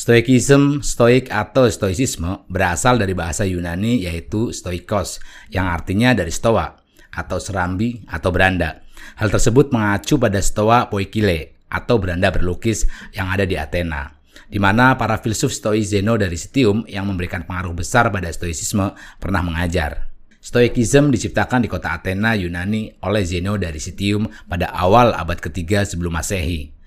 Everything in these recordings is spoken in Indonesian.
Stoikism, stoik atau stoicisme berasal dari bahasa Yunani yaitu stoikos yang artinya dari stoa atau serambi atau beranda. Hal tersebut mengacu pada stoa poikile atau beranda berlukis yang ada di Athena, di mana para filsuf stoi Zeno dari Sitium yang memberikan pengaruh besar pada stoicisme pernah mengajar. Stoikism diciptakan di kota Athena, Yunani oleh Zeno dari Sitium pada awal abad ketiga sebelum Masehi.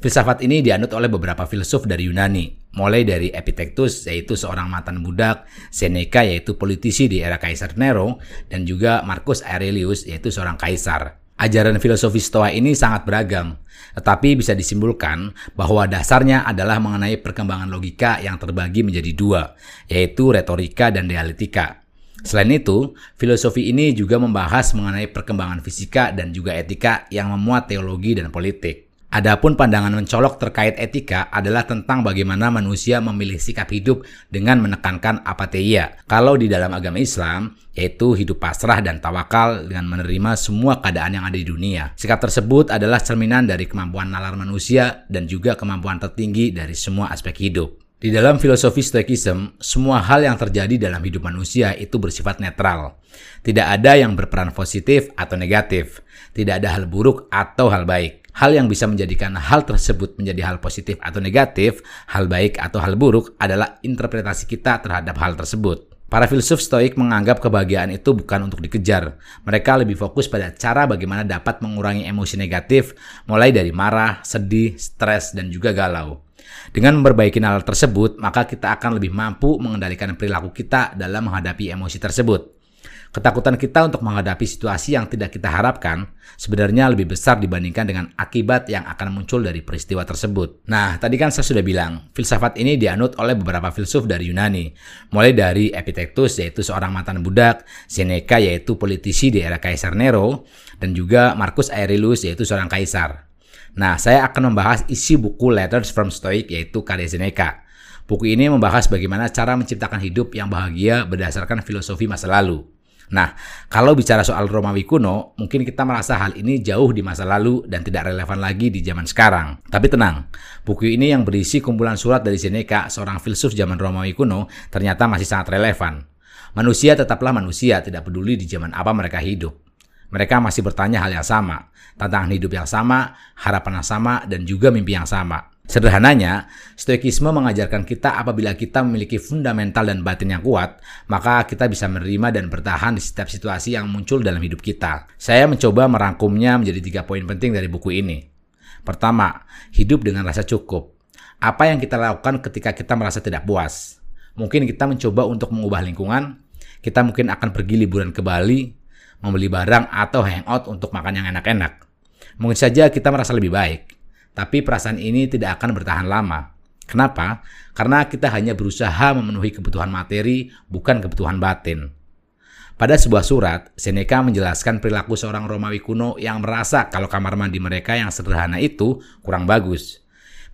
Filsafat ini dianut oleh beberapa filsuf dari Yunani, mulai dari Epictetus yaitu seorang mantan budak, Seneca yaitu politisi di era Kaisar Nero, dan juga Marcus Aurelius yaitu seorang kaisar. Ajaran filosofi Stoa ini sangat beragam, tetapi bisa disimpulkan bahwa dasarnya adalah mengenai perkembangan logika yang terbagi menjadi dua, yaitu retorika dan dialektika. Selain itu, filosofi ini juga membahas mengenai perkembangan fisika dan juga etika yang memuat teologi dan politik. Adapun pandangan mencolok terkait etika adalah tentang bagaimana manusia memilih sikap hidup dengan menekankan apatheia. Kalau di dalam agama Islam, yaitu hidup pasrah dan tawakal dengan menerima semua keadaan yang ada di dunia. Sikap tersebut adalah cerminan dari kemampuan nalar manusia dan juga kemampuan tertinggi dari semua aspek hidup. Di dalam filosofi Stoikism, semua hal yang terjadi dalam hidup manusia itu bersifat netral. Tidak ada yang berperan positif atau negatif. Tidak ada hal buruk atau hal baik. Hal yang bisa menjadikan hal tersebut menjadi hal positif atau negatif, hal baik atau hal buruk adalah interpretasi kita terhadap hal tersebut. Para filsuf stoik menganggap kebahagiaan itu bukan untuk dikejar. Mereka lebih fokus pada cara bagaimana dapat mengurangi emosi negatif, mulai dari marah, sedih, stres, dan juga galau. Dengan memperbaiki hal tersebut, maka kita akan lebih mampu mengendalikan perilaku kita dalam menghadapi emosi tersebut. Ketakutan kita untuk menghadapi situasi yang tidak kita harapkan sebenarnya lebih besar dibandingkan dengan akibat yang akan muncul dari peristiwa tersebut. Nah, tadi kan saya sudah bilang, filsafat ini dianut oleh beberapa filsuf dari Yunani, mulai dari Epictetus yaitu seorang mantan budak, Seneca yaitu politisi di era Kaisar Nero, dan juga Marcus Aurelius yaitu seorang kaisar. Nah, saya akan membahas isi buku Letters from Stoic yaitu karya Seneca. Buku ini membahas bagaimana cara menciptakan hidup yang bahagia berdasarkan filosofi masa lalu. Nah, kalau bicara soal Romawi kuno, mungkin kita merasa hal ini jauh di masa lalu dan tidak relevan lagi di zaman sekarang. Tapi tenang, buku ini yang berisi kumpulan surat dari Seneca, seorang filsuf zaman Romawi kuno, ternyata masih sangat relevan. Manusia tetaplah manusia, tidak peduli di zaman apa mereka hidup. Mereka masih bertanya hal yang sama, tantangan hidup yang sama, harapan yang sama, dan juga mimpi yang sama. Sederhananya, stoikisme mengajarkan kita apabila kita memiliki fundamental dan batin yang kuat, maka kita bisa menerima dan bertahan di setiap situasi yang muncul dalam hidup kita. Saya mencoba merangkumnya menjadi tiga poin penting dari buku ini. Pertama, hidup dengan rasa cukup. Apa yang kita lakukan ketika kita merasa tidak puas? Mungkin kita mencoba untuk mengubah lingkungan, kita mungkin akan pergi liburan ke Bali, membeli barang atau hangout untuk makan yang enak-enak. Mungkin saja kita merasa lebih baik tapi perasaan ini tidak akan bertahan lama. Kenapa? Karena kita hanya berusaha memenuhi kebutuhan materi, bukan kebutuhan batin. Pada sebuah surat, Seneca menjelaskan perilaku seorang Romawi kuno yang merasa kalau kamar mandi mereka yang sederhana itu kurang bagus.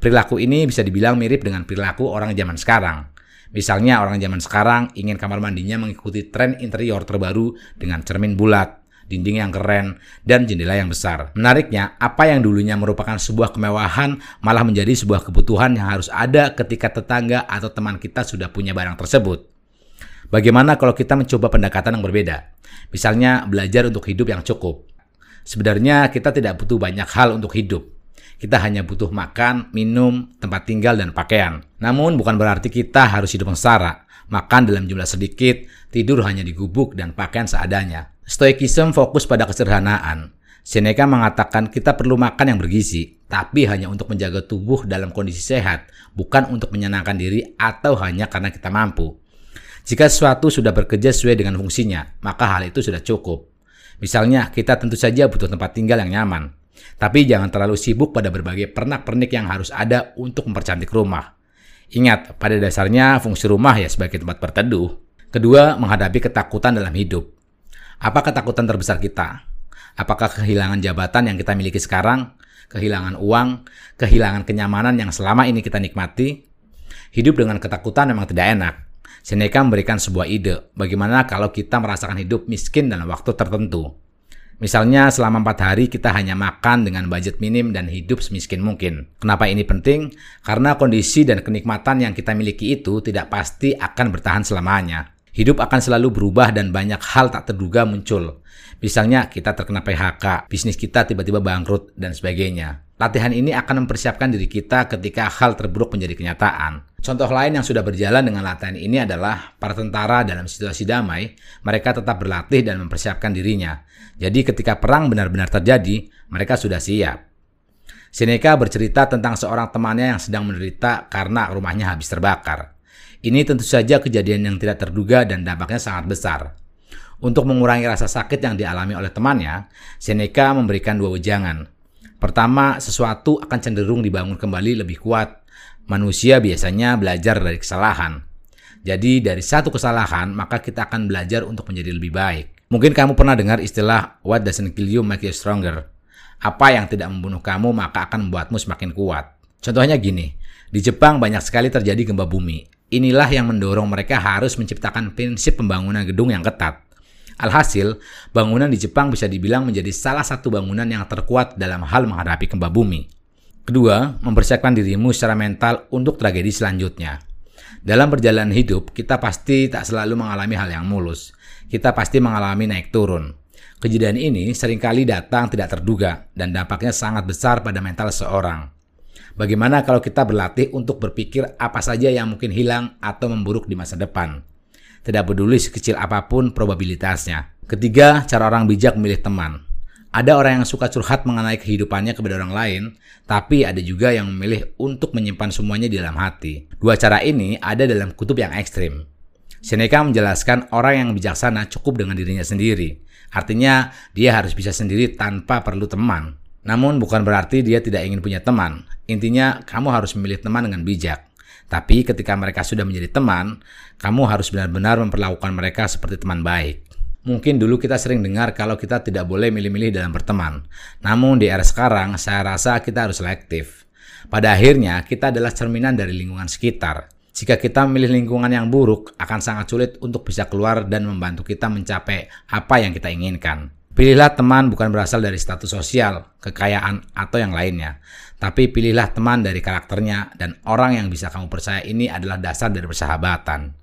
Perilaku ini bisa dibilang mirip dengan perilaku orang zaman sekarang. Misalnya orang zaman sekarang ingin kamar mandinya mengikuti tren interior terbaru dengan cermin bulat, dinding yang keren, dan jendela yang besar. Menariknya, apa yang dulunya merupakan sebuah kemewahan malah menjadi sebuah kebutuhan yang harus ada ketika tetangga atau teman kita sudah punya barang tersebut. Bagaimana kalau kita mencoba pendekatan yang berbeda? Misalnya, belajar untuk hidup yang cukup. Sebenarnya kita tidak butuh banyak hal untuk hidup. Kita hanya butuh makan, minum, tempat tinggal, dan pakaian. Namun bukan berarti kita harus hidup sengsara makan dalam jumlah sedikit, tidur hanya di gubuk, dan pakaian seadanya. Stoikism fokus pada kesederhanaan. Seneca mengatakan kita perlu makan yang bergizi, tapi hanya untuk menjaga tubuh dalam kondisi sehat, bukan untuk menyenangkan diri atau hanya karena kita mampu. Jika sesuatu sudah bekerja sesuai dengan fungsinya, maka hal itu sudah cukup. Misalnya, kita tentu saja butuh tempat tinggal yang nyaman. Tapi jangan terlalu sibuk pada berbagai pernak-pernik yang harus ada untuk mempercantik rumah. Ingat, pada dasarnya fungsi rumah ya sebagai tempat berteduh. Kedua, menghadapi ketakutan dalam hidup. Apa ketakutan terbesar kita? Apakah kehilangan jabatan yang kita miliki sekarang, kehilangan uang, kehilangan kenyamanan yang selama ini kita nikmati? Hidup dengan ketakutan memang tidak enak. Seneca memberikan sebuah ide, bagaimana kalau kita merasakan hidup miskin dalam waktu tertentu. Misalnya selama empat hari kita hanya makan dengan budget minim dan hidup semiskin mungkin. Kenapa ini penting? Karena kondisi dan kenikmatan yang kita miliki itu tidak pasti akan bertahan selamanya. Hidup akan selalu berubah dan banyak hal tak terduga muncul. Misalnya kita terkena PHK, bisnis kita tiba-tiba bangkrut, dan sebagainya. Latihan ini akan mempersiapkan diri kita ketika hal terburuk menjadi kenyataan. Contoh lain yang sudah berjalan dengan latihan ini adalah para tentara dalam situasi damai, mereka tetap berlatih dan mempersiapkan dirinya. Jadi ketika perang benar-benar terjadi, mereka sudah siap. Seneca bercerita tentang seorang temannya yang sedang menderita karena rumahnya habis terbakar. Ini tentu saja kejadian yang tidak terduga dan dampaknya sangat besar. Untuk mengurangi rasa sakit yang dialami oleh temannya, Seneca memberikan dua wejangan. Pertama, sesuatu akan cenderung dibangun kembali lebih kuat. Manusia biasanya belajar dari kesalahan. Jadi dari satu kesalahan, maka kita akan belajar untuk menjadi lebih baik. Mungkin kamu pernah dengar istilah what doesn't kill you make you stronger. Apa yang tidak membunuh kamu maka akan membuatmu semakin kuat. Contohnya gini, di Jepang banyak sekali terjadi gempa bumi. Inilah yang mendorong mereka harus menciptakan prinsip pembangunan gedung yang ketat. Alhasil, bangunan di Jepang bisa dibilang menjadi salah satu bangunan yang terkuat dalam hal menghadapi gempa bumi. Kedua, mempersiapkan dirimu secara mental untuk tragedi selanjutnya. Dalam perjalanan hidup, kita pasti tak selalu mengalami hal yang mulus. Kita pasti mengalami naik turun. Kejadian ini sering kali datang tidak terduga dan dampaknya sangat besar pada mental seorang. Bagaimana kalau kita berlatih untuk berpikir apa saja yang mungkin hilang atau memburuk di masa depan? Tidak peduli sekecil apa pun probabilitasnya. Ketiga, cara orang bijak memilih teman. Ada orang yang suka curhat mengenai kehidupannya kepada orang lain, tapi ada juga yang memilih untuk menyimpan semuanya di dalam hati. Dua cara ini ada dalam kutub yang ekstrim. Seneca menjelaskan orang yang bijaksana cukup dengan dirinya sendiri. Artinya, dia harus bisa sendiri tanpa perlu teman. Namun bukan berarti dia tidak ingin punya teman. Intinya, kamu harus memilih teman dengan bijak. Tapi ketika mereka sudah menjadi teman, kamu harus benar-benar memperlakukan mereka seperti teman baik. Mungkin dulu kita sering dengar kalau kita tidak boleh milih-milih dalam berteman. Namun di era sekarang, saya rasa kita harus selektif. Pada akhirnya, kita adalah cerminan dari lingkungan sekitar. Jika kita memilih lingkungan yang buruk, akan sangat sulit untuk bisa keluar dan membantu kita mencapai apa yang kita inginkan. Pilihlah teman bukan berasal dari status sosial, kekayaan, atau yang lainnya. Tapi pilihlah teman dari karakternya dan orang yang bisa kamu percaya ini adalah dasar dari persahabatan.